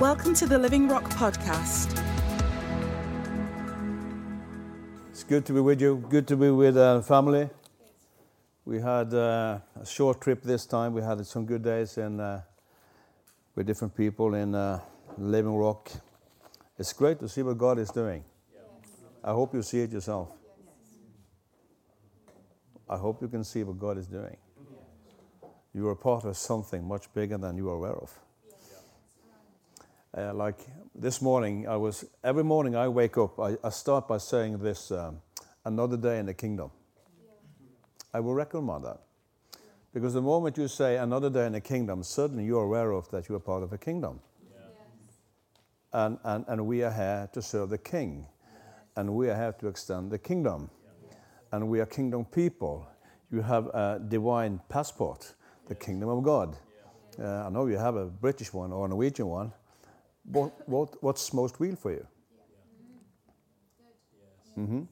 Welcome to the Living Rock podcast. It's good to be with you. Good to be with uh, family. We had uh, a short trip this time. We had some good days in, uh, with different people in uh, Living Rock. It's great to see what God is doing. I hope you see it yourself. I hope you can see what God is doing. You are part of something much bigger than you are aware of. Uh, like this morning, I was every morning I wake up. I, I start by saying this: um, "Another day in the kingdom." I will recommend that. Because the moment you say "another day in the kingdom," suddenly you are aware of that you are part of a kingdom, and, and and we are here to serve the King, and we are here to extend the kingdom, and we are kingdom people. You have a divine passport, the kingdom of God. Uh, I know you have a British one or a Norwegian one what, what, what's most real for you? Mm-hmm.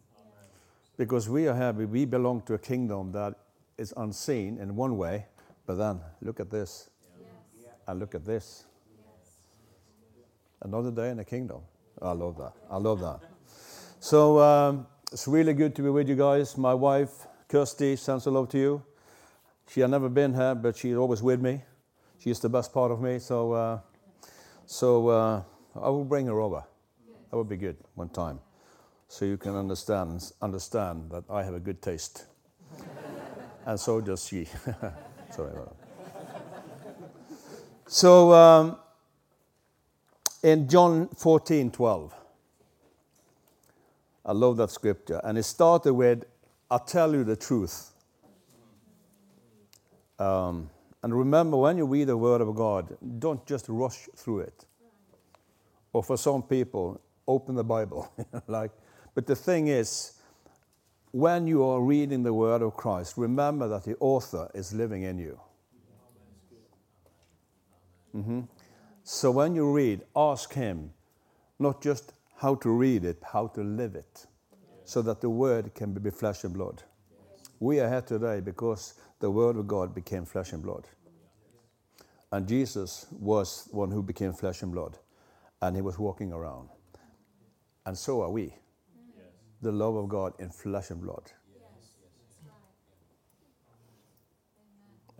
Because we are happy, we belong to a kingdom that is unseen in one way, but then look at this, and look at this. Another day in the kingdom. I love that. I love that. So um, it's really good to be with you guys. My wife, Kirsty, sends a love to you. She had never been here, but she's always with me. She's the best part of me. So. Uh, so uh, I will bring her over. That would be good one time, so you can understand understand that I have a good taste, and so does she. Sorry. So um, in John 14, 12, I love that scripture, and it started with, "I tell you the truth." Um, and remember, when you read the Word of God, don't just rush through it. Or for some people, open the Bible. like, but the thing is, when you are reading the Word of Christ, remember that the author is living in you. Mm-hmm. So when you read, ask Him not just how to read it, how to live it, so that the Word can be flesh and blood. We are here today because the Word of God became flesh and blood. And Jesus was one who became flesh and blood, and he was walking around. And so are we. Yes. The love of God in flesh and blood. Yes.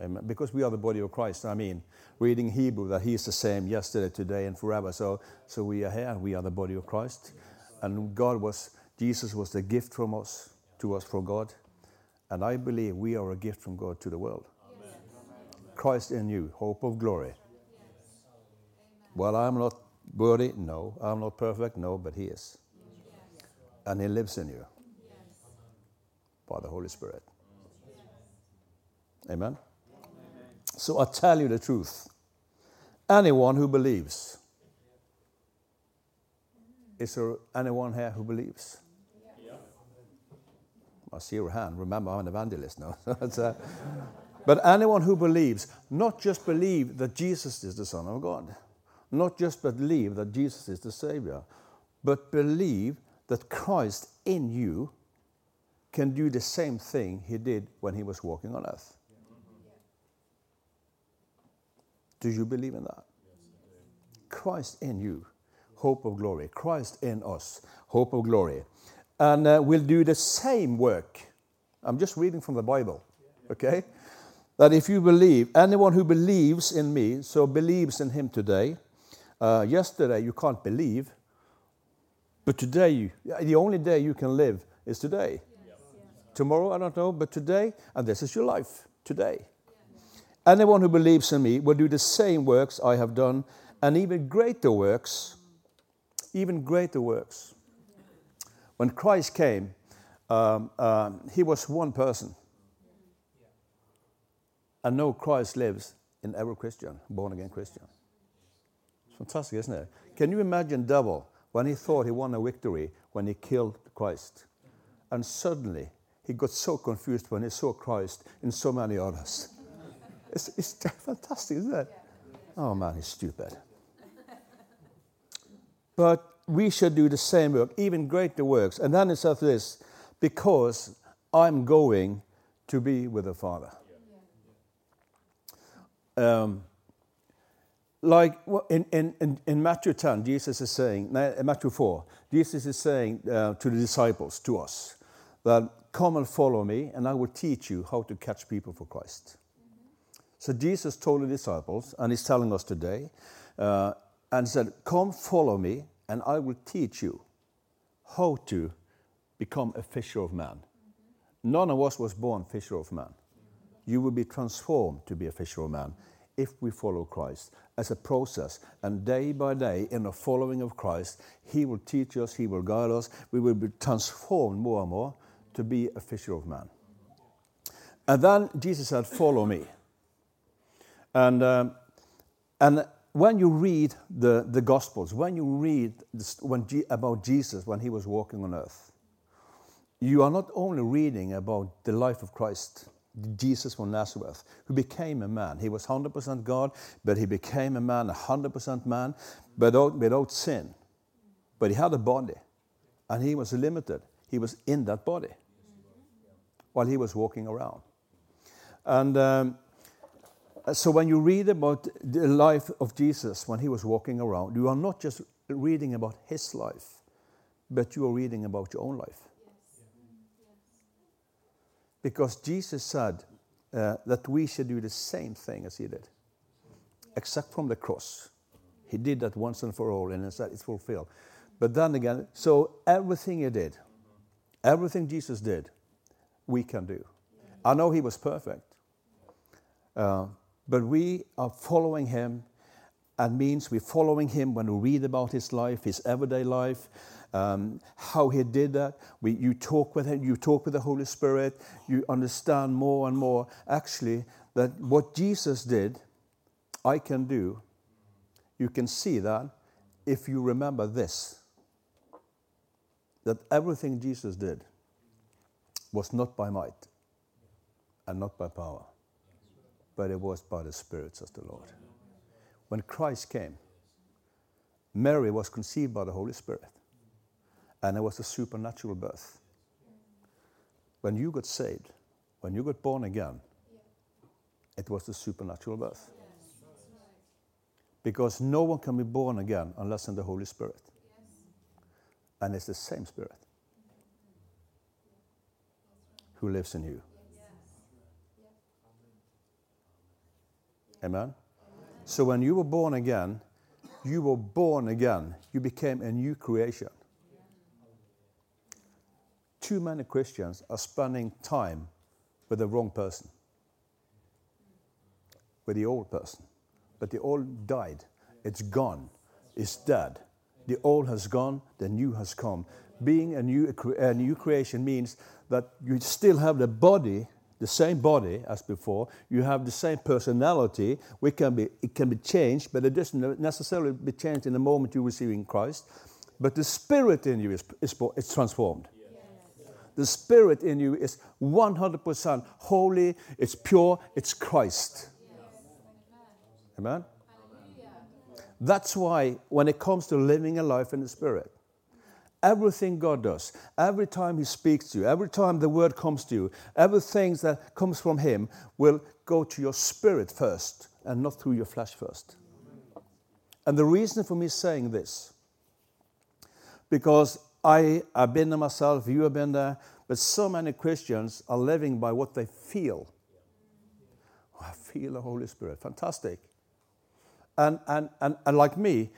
Amen. Because we are the body of Christ. I mean, reading Hebrew that He is the same yesterday, today, and forever. So, so we are here. We are the body of Christ, and God was Jesus was the gift from us to us from God, and I believe we are a gift from God to the world. Christ in you, hope of glory. Well, I'm not worthy, no. I'm not perfect, no, but He is. And He lives in you by the Holy Spirit. Amen? So I tell you the truth. Anyone who believes, is there anyone here who believes? I see your hand. Remember, I'm an evangelist now. but anyone who believes, not just believe that Jesus is the Son of God, not just believe that Jesus is the Savior, but believe that Christ in you can do the same thing he did when he was walking on earth. Do you believe in that? Christ in you, hope of glory. Christ in us, hope of glory. And uh, will do the same work. I'm just reading from the Bible, okay? That if you believe, anyone who believes in me, so believes in him today, uh, yesterday you can't believe, but today, you, the only day you can live is today. Yes. Tomorrow, I don't know, but today, and this is your life, today. Anyone who believes in me will do the same works I have done, and even greater works, even greater works. When Christ came, um, um, he was one person. And know Christ lives in every Christian, born again Christian. It's fantastic, isn't it? Can you imagine devil when he thought he won a victory when he killed Christ? And suddenly he got so confused when he saw Christ in so many others. It's, it's fantastic, isn't it? Oh man, he's stupid. But we should do the same work, even greater works. And then it says this because I'm going to be with the Father. Um, like in, in, in, Matthew 10, Jesus is saying, Matthew 4, Jesus is saying uh, to the disciples, to us, that come and follow me, and I will teach you how to catch people for Christ. So Jesus told the disciples, and he's telling us today, uh, and said, Come, follow me, and I will teach you how to become a fisher of man. None of us was born fisher of man. You will be transformed to be a fisher of man if we follow Christ as a process. And day by day, in the following of Christ, He will teach us, He will guide us. We will be transformed more and more to be a fisher of man. And then Jesus said, Follow me. And, um, and when you read the, the Gospels, when you read this, when G, about Jesus when he was walking on earth, you are not only reading about the life of Christ, Jesus from Nazareth, who became a man. He was 100% God, but he became a man, 100% man, without, without sin. But he had a body, and he was limited. He was in that body while he was walking around. And um, so when you read about the life of Jesus when he was walking around, you are not just reading about his life, but you are reading about your own life. Because Jesus said uh, that we should do the same thing as he did, except from the cross. He did that once and for all, and said it's fulfilled. But then again, so everything he did, everything Jesus did, we can do. I know he was perfect, uh, but we are following him and means we're following him when we read about his life, his everyday life, um, how he did that. We, you talk with him, you talk with the Holy Spirit, you understand more and more actually that what Jesus did, I can do. You can see that if you remember this that everything Jesus did was not by might and not by power, but it was by the Spirit, says the Lord. When Christ came, Mary was conceived by the Holy Spirit and it was a supernatural birth. When you got saved, when you got born again, it was the supernatural birth. Because no one can be born again unless in the Holy Spirit. And it's the same Spirit who lives in you. Amen? So when you were born again, you were born again. You became a new creation too many Christians are spending time with the wrong person, with the old person. But the old died, it's gone, it's dead. The old has gone, the new has come. Being a new, a new creation means that you still have the body, the same body as before. You have the same personality. We can be, it can be changed, but it doesn't necessarily be changed in the moment you receive in Christ. But the spirit in you is, is, is transformed. The spirit in you is 100% holy, it's pure, it's Christ. Amen? That's why, when it comes to living a life in the Spirit, everything God does, every time He speaks to you, every time the word comes to you, everything that comes from Him will go to your spirit first and not through your flesh first. And the reason for me saying this, because I, have been there myself, you have been there, but so many Christians are living by what they feel. Oh, I feel the Holy Spirit. Fantastic. And, and, and, and like me,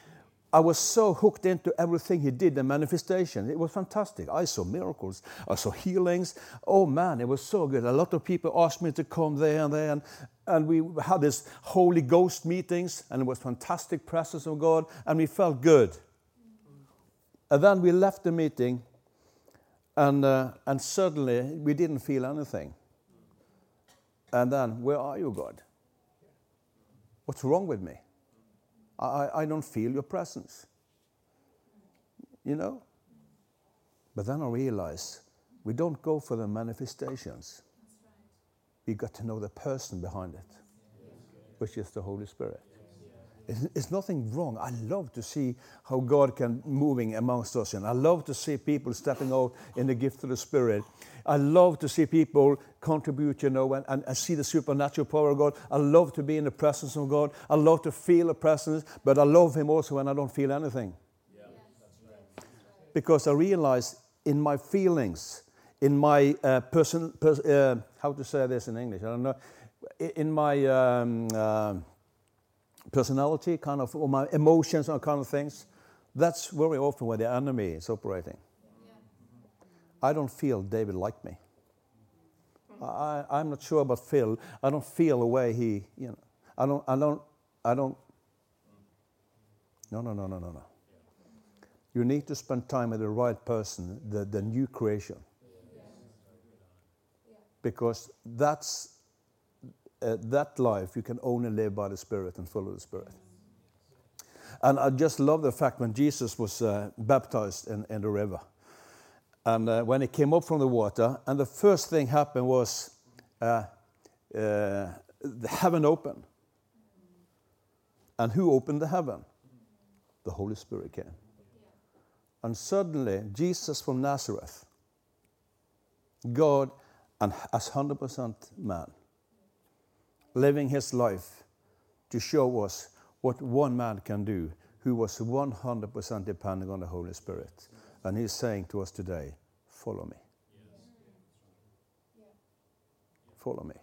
I was so hooked into everything he did, the manifestation. It was fantastic. I saw miracles, I saw healings. Oh man, it was so good. A lot of people asked me to come there and there, and, and we had this Holy Ghost meetings, and it was fantastic presence of God, and we felt good. And then we left the meeting, and, uh, and suddenly we didn't feel anything. And then, where are you, God? What's wrong with me? I, I don't feel your presence. You know? But then I realize we don't go for the manifestations. We got to know the person behind it, which is the Holy Spirit. It's, nothing wrong. I love to see how God can moving amongst us, and I love to see people stepping out in the gift of the Spirit. I love to see people contribute, you know, and, and, and see the supernatural power of God. I love to be in the presence of God. I love to feel the presence, but I love Him also when I don't feel anything. Because I realize in my feelings, in my uh, person, pers- uh, how to say this in English? I don't know. In my um, uh, personality, kind of, or my emotions, or kind of things. That's very often where the enemy is operating. I don't feel David liked me. I, I'm not sure about Phil. I don't feel the way he, you know, I don't, I don't, I don't. No, no, no, no, no, no. You need to spend time with the right person, the, the new creation. Because that's uh, that life you can only live by the Spirit and follow the Spirit. And I just love the fact when Jesus was uh, baptized in, in the river, and uh, when he came up from the water, and the first thing happened was uh, uh, the heaven opened. And who opened the heaven? The Holy Spirit came. And suddenly, Jesus from Nazareth, God, and as 100% man, living his life to show us what one man can do who was 100% depending on the Holy Spirit. And he's saying to us today, follow me. Follow me.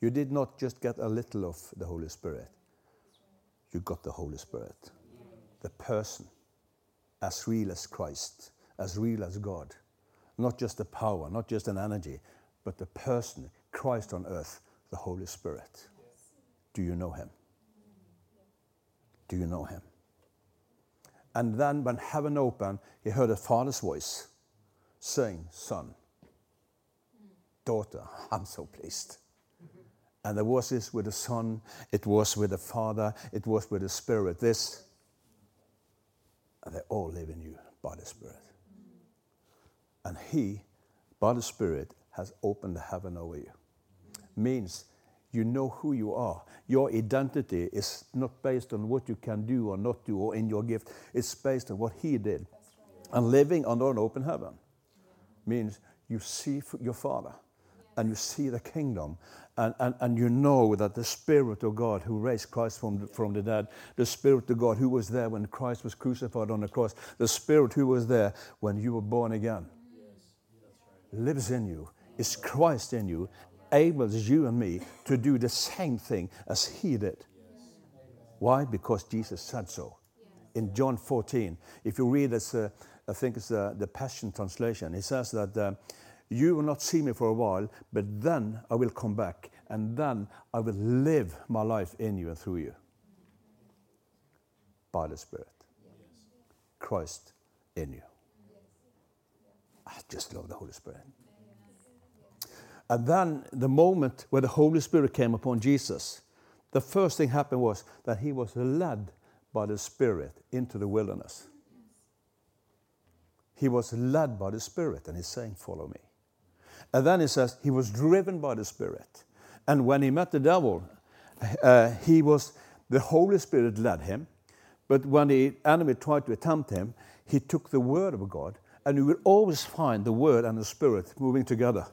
You did not just get a little of the Holy Spirit, you got the Holy Spirit. The person, as real as Christ, as real as God. Not just the power, not just an energy, but the person, Christ on earth, the Holy Spirit. Do you know him? Do you know him? And then when heaven opened, he heard a father's voice saying, Son, daughter, I'm so pleased. And there was this with the Son, it was with the Father, it was with the Spirit. This, and they all live in you by the Spirit. And He, by the Spirit, has opened the heaven over you. Means you know who you are. Your identity is not based on what you can do or not do or in your gift. It's based on what He did. And living under an open heaven means you see your Father and you see the kingdom and, and, and you know that the Spirit of God who raised Christ from the, from the dead, the Spirit of God who was there when Christ was crucified on the cross, the Spirit who was there when you were born again, lives in you, is Christ in you, enables you and me to do the same thing as He did. Why? Because Jesus said so. In John 14, if you read this, uh, I think it's uh, the Passion Translation, it says that uh, you will not see me for a while, but then I will come back, and then I will live my life in you and through you. By the Spirit. Christ in you. I just love the Holy Spirit. And then the moment where the Holy Spirit came upon Jesus, the first thing happened was that he was led by the Spirit into the wilderness. He was led by the Spirit, and he's saying, Follow me. And then he says, He was driven by the Spirit. And when he met the devil, uh, he was, the Holy Spirit led him. But when the enemy tried to tempt him, he took the Word of God, and you will always find the Word and the Spirit moving together.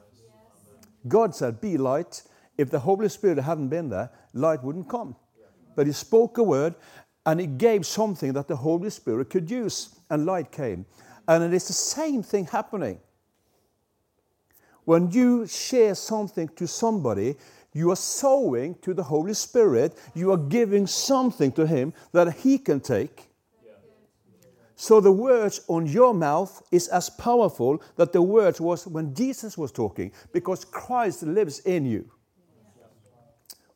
God said, Be light. If the Holy Spirit hadn't been there, light wouldn't come. But He spoke a word and He gave something that the Holy Spirit could use, and light came. And it is the same thing happening. When you share something to somebody, you are sowing to the Holy Spirit, you are giving something to Him that He can take. So the words on your mouth is as powerful that the words was when Jesus was talking because Christ lives in you.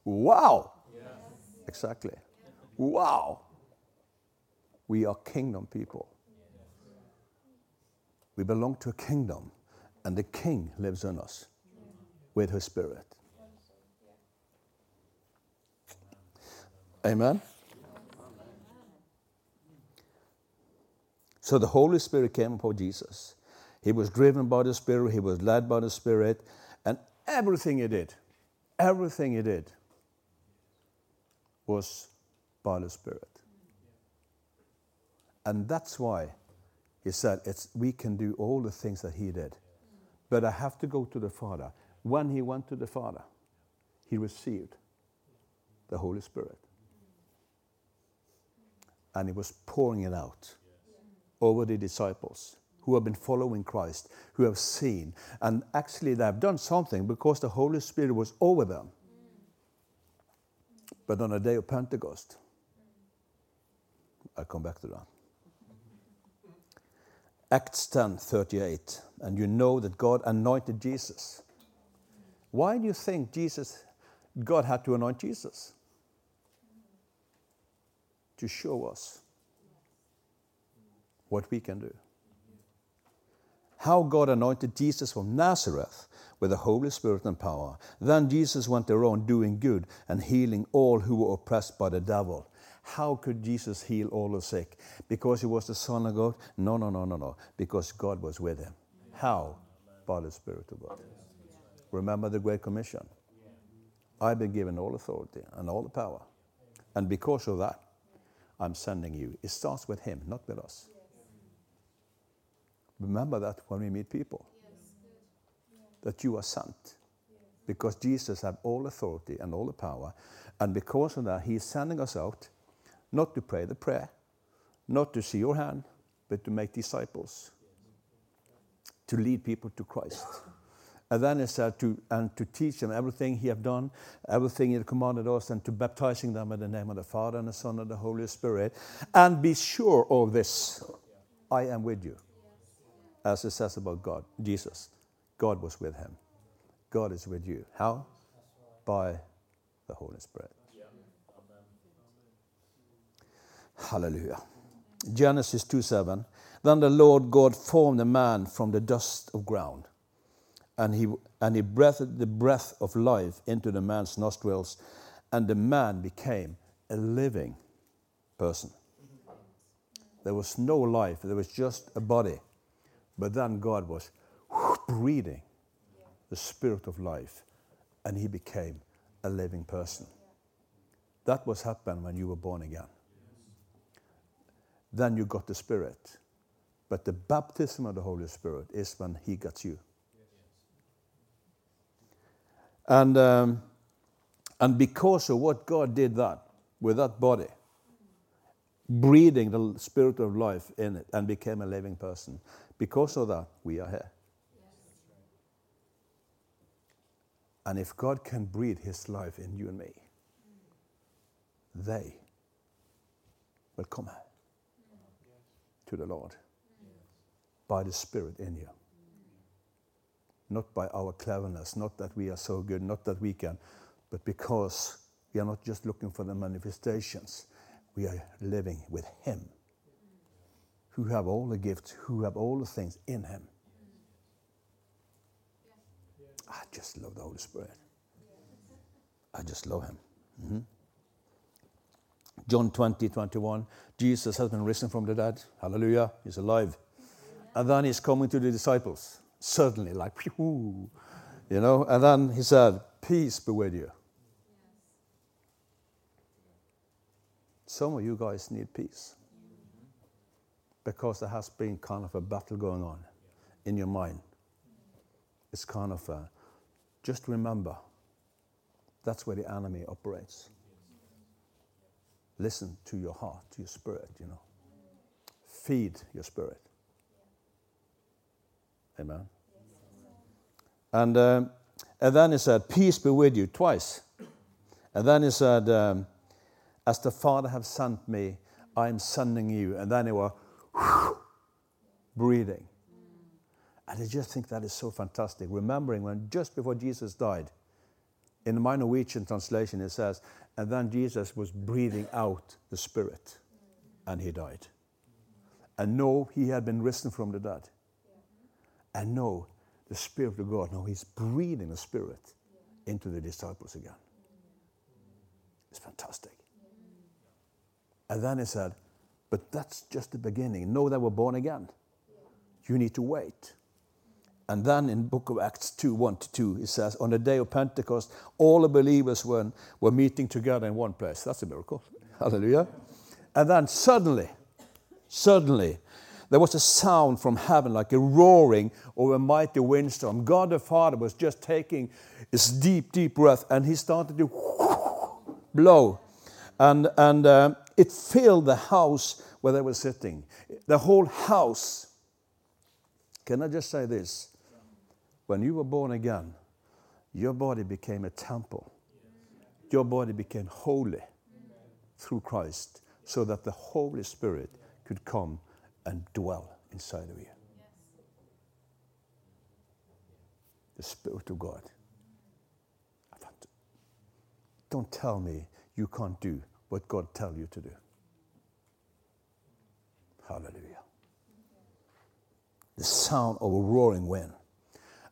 Wow. Exactly. Wow. We are kingdom people. We belong to a kingdom and the king lives in us with his spirit. Amen. So the Holy Spirit came upon Jesus. He was driven by the Spirit, he was led by the Spirit, and everything he did, everything he did was by the Spirit. And that's why he said, We can do all the things that he did. But I have to go to the Father. When he went to the Father, he received the Holy Spirit. And he was pouring it out over the disciples who have been following Christ, who have seen. And actually, they have done something because the Holy Spirit was over them. But on the day of Pentecost, I'll come back to that. Acts 10 38. And you know that God anointed Jesus. Why do you think Jesus, God had to anoint Jesus? To show us what we can do. How God anointed Jesus from Nazareth with the Holy Spirit and power. Then Jesus went around doing good and healing all who were oppressed by the devil. How could Jesus heal all the sick? Because he was the Son of God? No, no, no, no, no. Because God was with him. How? By the Spirit of God. Remember the Great Commission. I've been given all authority and all the power. And because of that, I'm sending you. It starts with him, not with us. Remember that when we meet people. That you are sent. Because Jesus has all authority and all the power. And because of that, he is sending us out not to pray the prayer, not to see your hand, but to make disciples, to lead people to Christ. And then it said to and to teach them everything he have done, everything he commanded us, and to baptizing them in the name of the Father and the Son and the Holy Spirit. And be sure of this: I am with you. As it says about God, Jesus. God was with him. God is with you. How? By the Holy Spirit. Hallelujah. Genesis 2 7. Then the Lord God formed a man from the dust of ground, and he, and he breathed the breath of life into the man's nostrils, and the man became a living person. There was no life, there was just a body. But then God was breathing the spirit of life, and he became a living person. That was happened when you were born again then you got the Spirit. But the baptism of the Holy Spirit is when He gets you. And, um, and because of what God did that with that body, breathing the spirit of life in it and became a living person, because of that, we are here. And if God can breathe His life in you and me, they will come to the Lord by the Spirit in you. Not by our cleverness, not that we are so good, not that we can, but because we are not just looking for the manifestations, we are living with Him, who have all the gifts, who have all the things in Him. I just love the Holy Spirit. I just love Him. Mm-hmm. John 20, 21. Jesus has been risen from the dead. Hallelujah. He's alive. And then he's coming to the disciples. Suddenly, like, you know. And then he said, Peace be with you. Some of you guys need peace because there has been kind of a battle going on in your mind. It's kind of a, just remember that's where the enemy operates listen to your heart, to your spirit, you know. Feed your spirit. Amen. And, um, and then he said, Peace be with you, twice. And then he said, um, As the Father have sent me, I am sending you. And then he was breathing. And I just think that is so fantastic. Remembering when just before Jesus died, in my Norwegian translation, it says, and then Jesus was breathing out the Spirit, and he died. And no, he had been risen from the dead. And no, the Spirit of God, no, he's breathing the Spirit into the disciples again. It's fantastic. And then he said, But that's just the beginning. Know that we're born again. You need to wait. And then in book of Acts 2, 1 to 2, it says, on the day of Pentecost, all the believers were, were meeting together in one place. That's a miracle. Hallelujah. And then suddenly, suddenly, there was a sound from heaven like a roaring or a mighty windstorm. God the Father was just taking his deep, deep breath and he started to blow. And, and uh, it filled the house where they were sitting. The whole house. Can I just say this? When you were born again, your body became a temple. Your body became holy through Christ so that the Holy Spirit could come and dwell inside of you. The Spirit of God. Don't tell me you can't do what God tell you to do. Hallelujah. The sound of a roaring wind.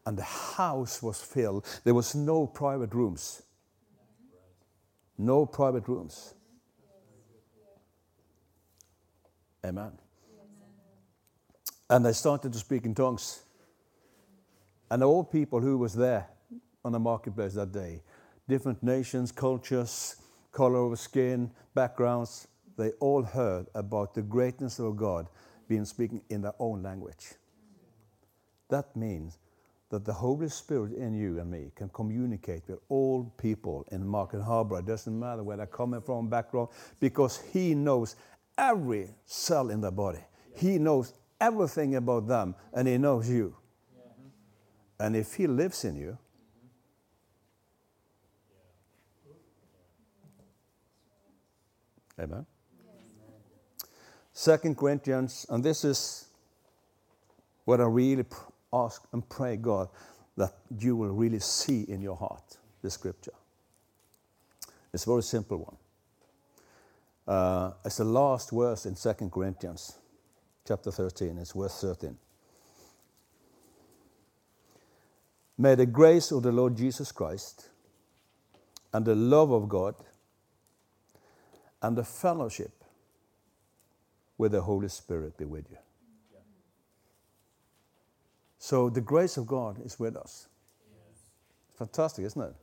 And the house was filled. There was no private rooms. No private rooms. Amen. And they started to speak in tongues. And all people who was there on the marketplace that day, different nations, cultures, color of skin, backgrounds, they all heard about the greatness of God being speaking in their own language. That means that the Holy Spirit in you and me can communicate with all people in Market Harborough. It doesn't matter where they're coming from, background, because He knows every cell in their body. He knows everything about them, and He knows you. And if He lives in you, Amen. Second Corinthians, and this is what I really ask and pray God that you will really see in your heart the scripture. It's a very simple one. Uh, it's the last verse in Second Corinthians, chapter 13. It's verse 13. May the grace of the Lord Jesus Christ and the love of God and the fellowship with the Holy Spirit be with you. So the grace of God is with us. It's fantastic, isn't it?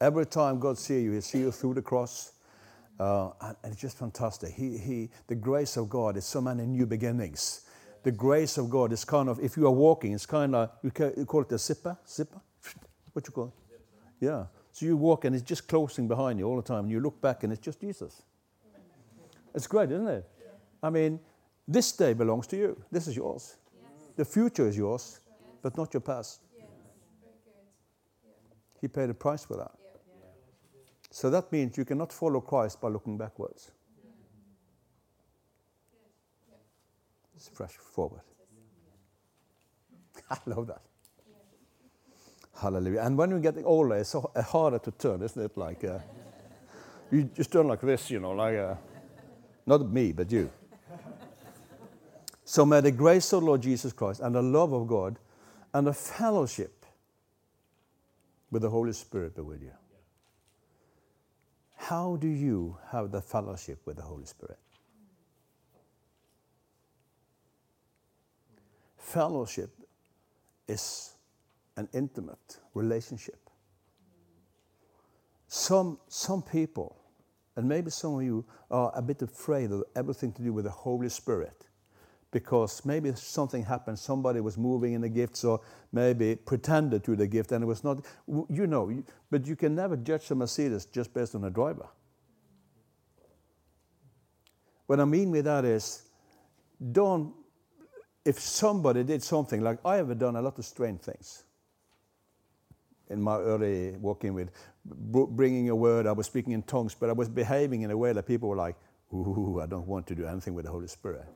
Every time God sees you, He sees you through the cross. Uh, and, and, it's just fantastic. He, he, the grace of God is so many new beginnings. The grace of God is kind of, if you are walking, it's kind of, you, can, you call it a zipper? Zipper? What you call it? Yeah. So you walk and it's just closing behind you all the time, and you look back and it's just Jesus. It's great, isn't it? I mean, this day belongs to you. This is yours. The future is yours, but not your past. He paid a price for that. So that means you cannot follow Christ by looking backwards. It's fresh forward. I love that. Hallelujah. And when you get older, it's so harder to turn, isn't it? Like uh, you just turn like this, you know, like uh, not me, but you. So may the grace of the Lord Jesus Christ and the love of God and the fellowship with the Holy Spirit be with you. How do you have the fellowship with the Holy Spirit? Fellowship is an intimate relationship. Some, some people, and maybe some of you, are a bit afraid of everything to do with the Holy Spirit because maybe something happened, somebody was moving in the gifts or maybe pretended to the gift and it was not, you know, but you can never judge a Mercedes just based on a driver. What I mean with that is, don't, if somebody did something, like I have done a lot of strange things in my early walking with bringing a word, I was speaking in tongues, but I was behaving in a way that people were like, ooh, I don't want to do anything with the Holy Spirit.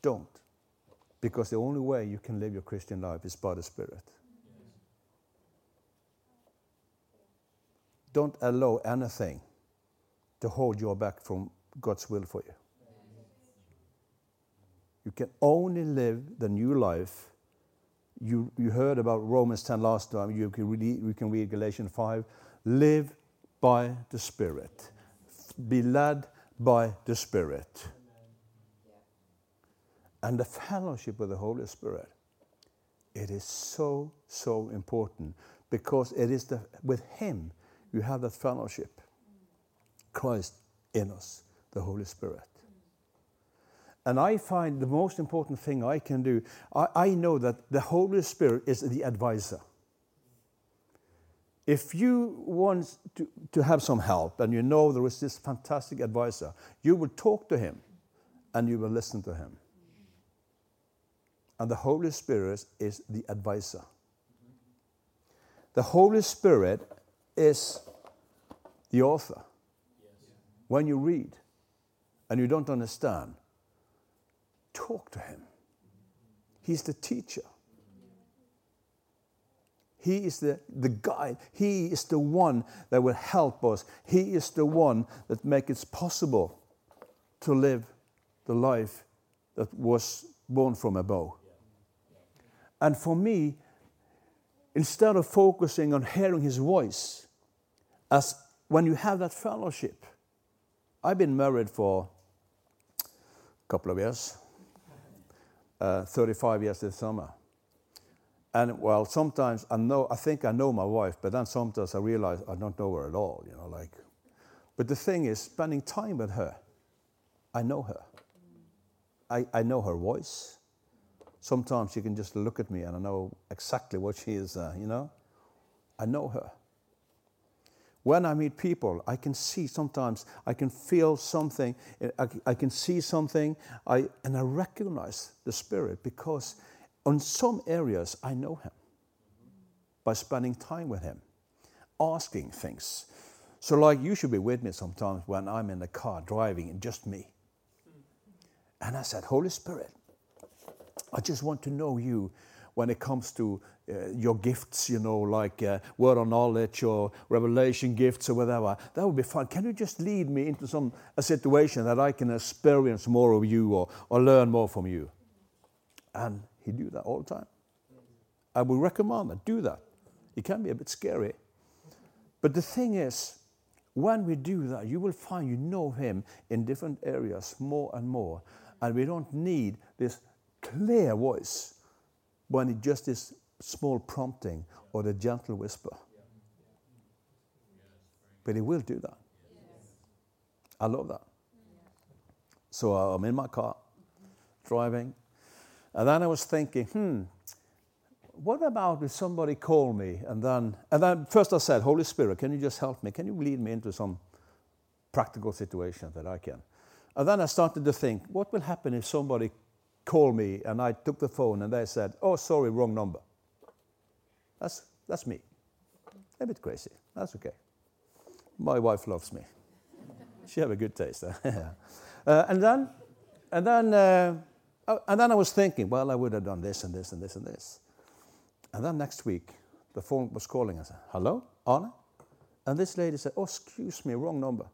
Don't. Because the only way you can live your Christian life is by the Spirit. Don't allow anything to hold you back from God's will for you. You can only live the new life you, you heard about Romans 10 last time. You can, read, you can read Galatians 5. Live by the Spirit. Be led by the Spirit. And the fellowship with the Holy Spirit. It is so, so important because it is the, with Him you have that fellowship. Christ in us, the Holy Spirit. And I find the most important thing I can do, I, I know that the Holy Spirit is the advisor. If you want to, to have some help and you know there is this fantastic advisor, you will talk to him and you will listen to him. And the Holy Spirit is the advisor. The Holy Spirit is the author. When you read and you don't understand, talk to him. He's the teacher. He is the, the guide. He is the one that will help us. He is the one that makes it possible to live the life that was born from above. And for me, instead of focusing on hearing his voice, as when you have that fellowship, I've been married for a couple of years, uh, 35 years this summer. And well, sometimes I know, I think I know my wife, but then sometimes I realize I don't know her at all, you know, like. But the thing is, spending time with her, I know her. I, I know her voice. Sometimes she can just look at me and I know exactly what she is, uh, you know. I know her. When I meet people, I can see sometimes, I can feel something, I, I can see something, I, and I recognize the Spirit because on some areas, I know him by spending time with him, asking things. So, like, you should be with me sometimes when I'm in the car driving and just me. And I said, Holy Spirit, I just want to know you when it comes to uh, your gifts, you know, like uh, word of knowledge or revelation gifts or whatever. That would be fun. Can you just lead me into some a situation that I can experience more of you or, or learn more from you? And he do that all the time. I would recommend that. Do that. It can be a bit scary. But the thing is, when we do that, you will find you know him in different areas more and more. And we don't need this clear voice when just is small prompting or the gentle whisper. But he will do that. I love that. So I'm in my car, driving, and then I was thinking, hmm, what about if somebody called me and then, and then first I said, Holy Spirit, can you just help me? Can you lead me into some practical situation that I can? And then I started to think, what will happen if somebody called me and I took the phone and they said, oh, sorry, wrong number? That's, that's me. A bit crazy. That's okay. My wife loves me. She have a good taste. uh, and then, and then uh, Oh, and then I was thinking, well, I would have done this and this and this and this. And then next week, the phone was calling. I said, hello, Anna? And this lady said, oh, excuse me, wrong number.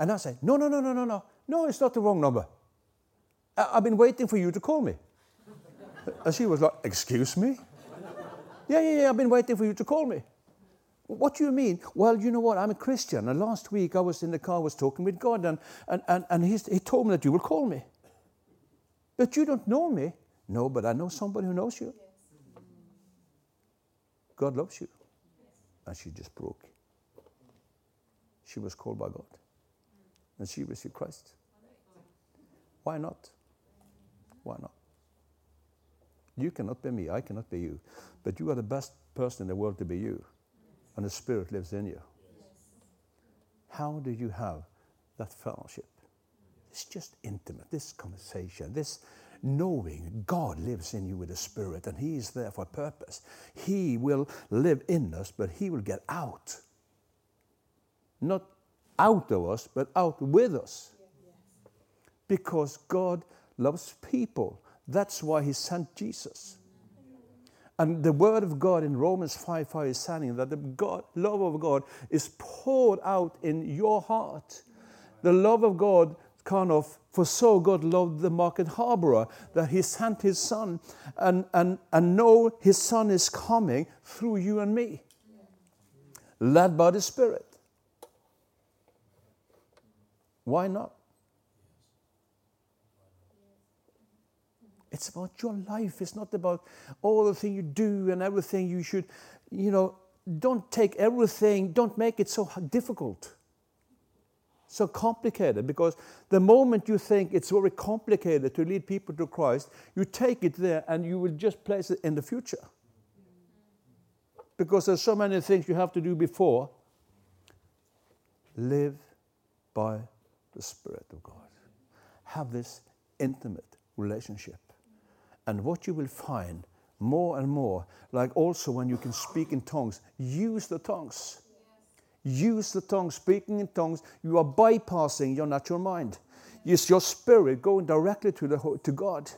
And I said, no, no, no, no, no, no. No, it's not the wrong number. I- have been waiting for you to call me. and she was like, excuse me? yeah, yeah, yeah, I've been waiting for you to call me. What do you mean? Well, you know what? I'm a Christian. And last week I was in the car, was talking with God, and, and, and, and he told me that you will call me. But you don't know me. No, but I know somebody who knows you. God loves you. And she just broke. She was called by God. And she received Christ. Why not? Why not? You cannot be me, I cannot be you. But you are the best person in the world to be you and the Spirit lives in you. How do you have that fellowship? It's just intimate, this conversation, this knowing God lives in you with the Spirit and He is there for a purpose. He will live in us, but He will get out. Not out of us, but out with us. Because God loves people. That's why He sent Jesus. And the word of God in Romans 5 5 is saying that the God, love of God is poured out in your heart. The love of God, kind of, for so God loved the Market Harborough that he sent his son and, and, and know his son is coming through you and me, led by the Spirit. Why not? It's about your life. It's not about all the things you do and everything you should, you know, don't take everything, don't make it so difficult, so complicated. Because the moment you think it's very complicated to lead people to Christ, you take it there and you will just place it in the future. Because there's so many things you have to do before. Live by the Spirit of God. Have this intimate relationship. And what you will find more and more, like also when you can speak in tongues, use the tongues. Use the tongues, speaking in tongues. You are bypassing your natural mind. It's your spirit going directly to, the, to God.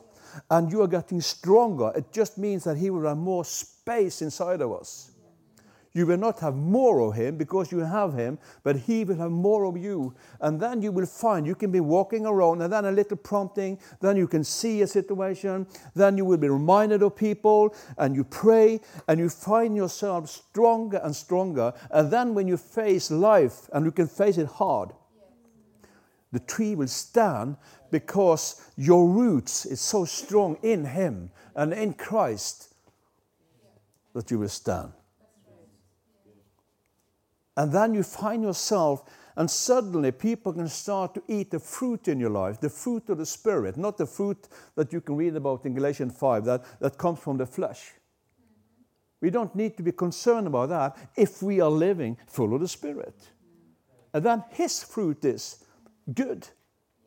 And you are getting stronger. It just means that He will have more space inside of us. You will not have more of him because you have him, but he will have more of you. And then you will find you can be walking around, and then a little prompting, then you can see a situation, then you will be reminded of people, and you pray, and you find yourself stronger and stronger. And then when you face life, and you can face it hard, the tree will stand because your roots is so strong in him and in Christ that you will stand. And then you find yourself, and suddenly people can start to eat the fruit in your life, the fruit of the Spirit, not the fruit that you can read about in Galatians 5 that, that comes from the flesh. We don't need to be concerned about that if we are living full of the Spirit. And then His fruit is good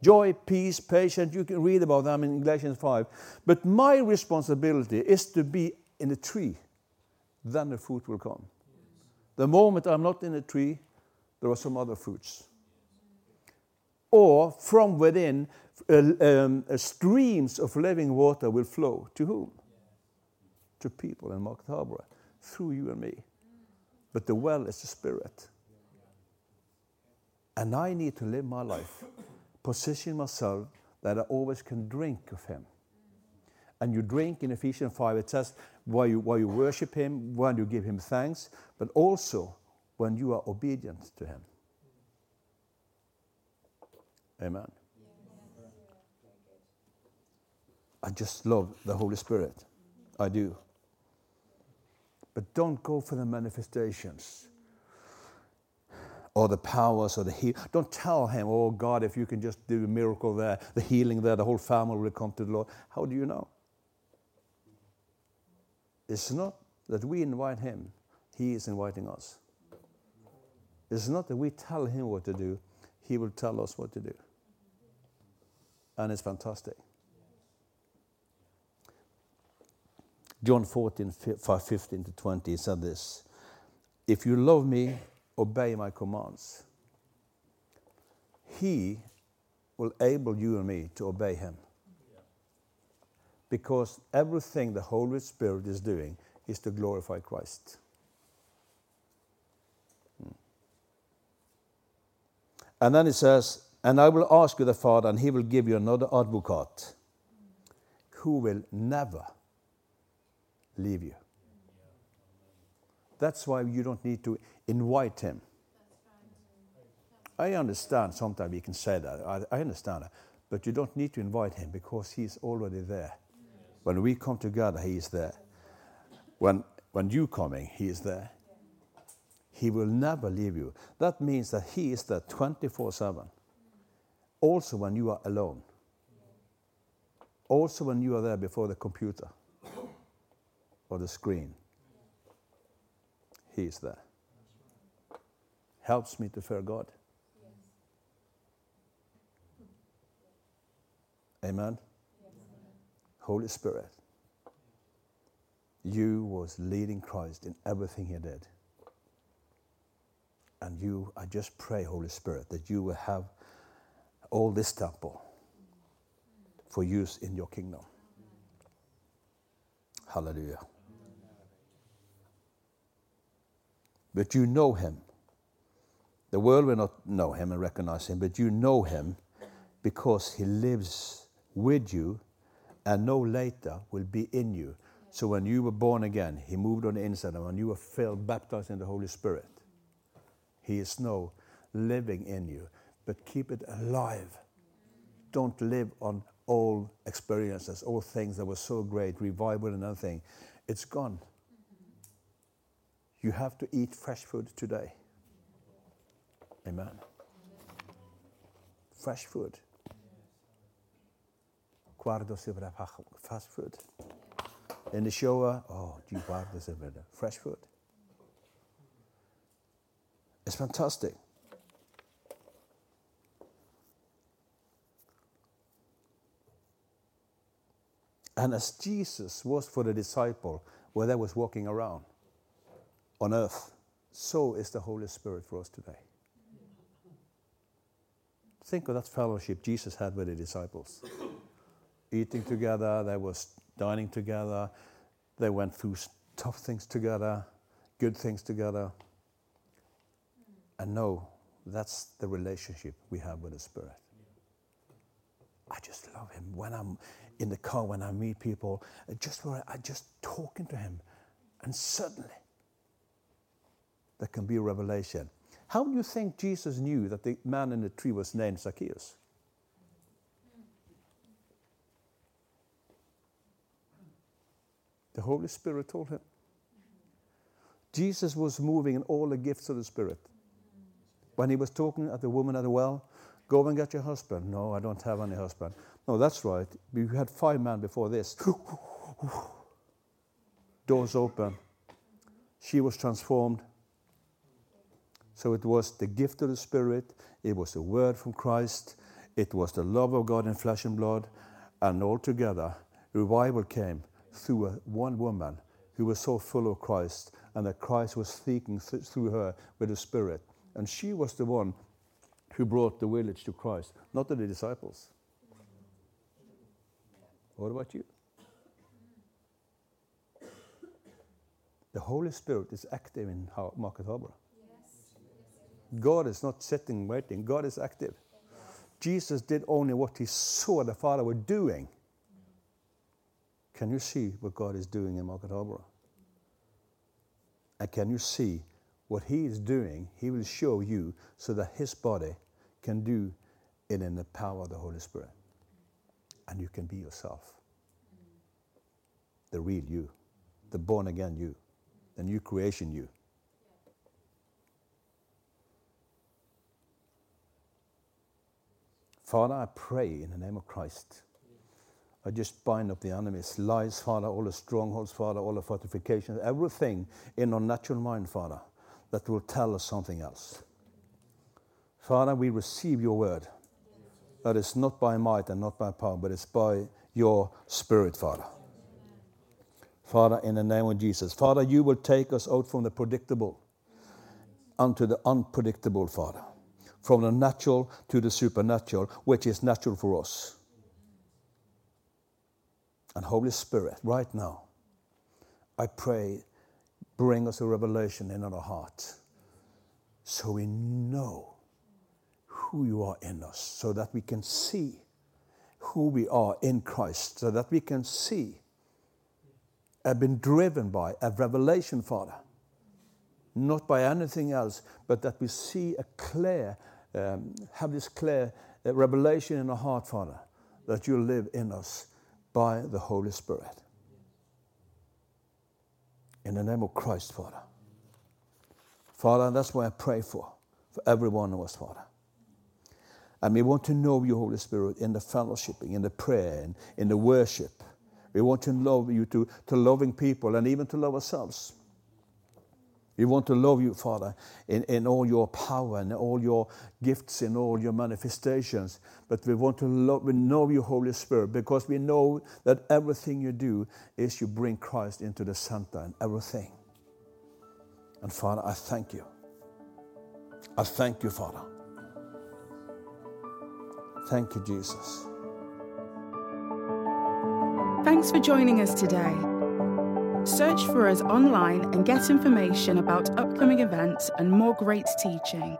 joy, peace, patience. You can read about them in Galatians 5. But my responsibility is to be in the tree, then the fruit will come. The moment I'm not in a tree, there are some other fruits. Or from within, uh, um, uh, streams of living water will flow. To whom? To people in Market Harborough, through you and me. But the well is the Spirit. And I need to live my life, position myself that I always can drink of Him. And you drink in Ephesians 5, it says, while you, while you worship Him, when you give Him thanks, but also when you are obedient to Him. Amen. I just love the Holy Spirit. I do. But don't go for the manifestations or the powers or the heal. Don't tell him, oh God, if you can just do a miracle there, the healing there, the whole family will come to the Lord. How do you know? It's not that we invite him, he is inviting us. It's not that we tell him what to do, he will tell us what to do. And it's fantastic. John 14, 5, 15 to 20 said this If you love me, obey my commands. He will able you and me to obey him because everything the Holy Spirit is doing is to glorify Christ. Hmm. And then it says, And I will ask you the Father, and he will give you another advocate who will never leave you. That's why you don't need to invite him. I understand sometimes we can say that. I, I understand that. But you don't need to invite him because he's already there. When we come together, He is there. When, when you coming, He is there. He will never leave you. That means that He is there 24 7. Also, when you are alone. Also, when you are there before the computer or the screen. He is there. Helps me to fear God. Amen. Holy Spirit, you was leading Christ in everything he did. And you, I just pray, Holy Spirit, that you will have all this temple for use in your kingdom. Hallelujah. But you know him. The world will not know him and recognize him, but you know him because he lives with you and no later will be in you. So when you were born again, He moved on the inside, and when you were filled, baptized in the Holy Spirit, He is now living in you. But keep it alive. Don't live on old experiences, old things that were so great, revival and everything. It's gone. You have to eat fresh food today. Amen. Fresh food. Guardo fast food. In the shower, oh, you guardo sobre fresh food. It's fantastic. And as Jesus was for the disciple where they was walking around on earth, so is the Holy Spirit for us today. Think of that fellowship Jesus had with the disciples. Eating together, they was dining together, they went through tough things together, good things together. And no, that's the relationship we have with the Spirit. I just love him. When I'm in the car, when I meet people, just where I just talking to him, and suddenly there can be a revelation. How do you think Jesus knew that the man in the tree was named Zacchaeus? The Holy Spirit told him. Jesus was moving in all the gifts of the Spirit. When he was talking at the woman at the well, go and get your husband. No, I don't have any husband. No, that's right. We had five men before this. Doors open. She was transformed. So it was the gift of the Spirit, it was the word from Christ, it was the love of God in flesh and blood, and altogether, revival came through a, one woman who was so full of Christ, and that Christ was speaking th- through her with the Spirit. And she was the one who brought the village to Christ, not the disciples. What about you? The Holy Spirit is active in Market Harborough. God is not sitting waiting, God is active. Jesus did only what he saw the Father were doing. Can you see what God is doing in Market Harborough? And can you see what he is doing? He will show you so that his body can do it in the power of the Holy Spirit. And you can be yourself. The real you, the born again you, the new creation you. Father, I pray in the name of Christ. I just bind up the enemies, lies, Father, all the strongholds, Father, all the fortifications, everything in our natural mind, Father, that will tell us something else. Father, we receive your word. That is not by might and not by power, but it's by your spirit, Father. Father, in the name of Jesus. Father, you will take us out from the predictable unto the unpredictable, Father from the natural to the supernatural, which is natural for us. And Holy Spirit, right now, I pray, bring us a revelation in our heart so we know who you are in us, so that we can see who we are in Christ, so that we can see, have been driven by a revelation, Father, not by anything else, but that we see a clear um, have this clear uh, revelation in our heart, Father, that you live in us by the Holy Spirit. In the name of Christ, Father. Father, that's what I pray for, for every one of us, Father. And we want to know you, Holy Spirit, in the fellowshipping, in the prayer, and in the worship. We want to love you to, to loving people and even to love ourselves. We want to love you, Father, in, in all your power and all your gifts and all your manifestations. But we want to love, we know you, Holy Spirit, because we know that everything you do is you bring Christ into the center and everything. And Father, I thank you. I thank you, Father. Thank you, Jesus. Thanks for joining us today. Search for us online and get information about upcoming events and more great teaching.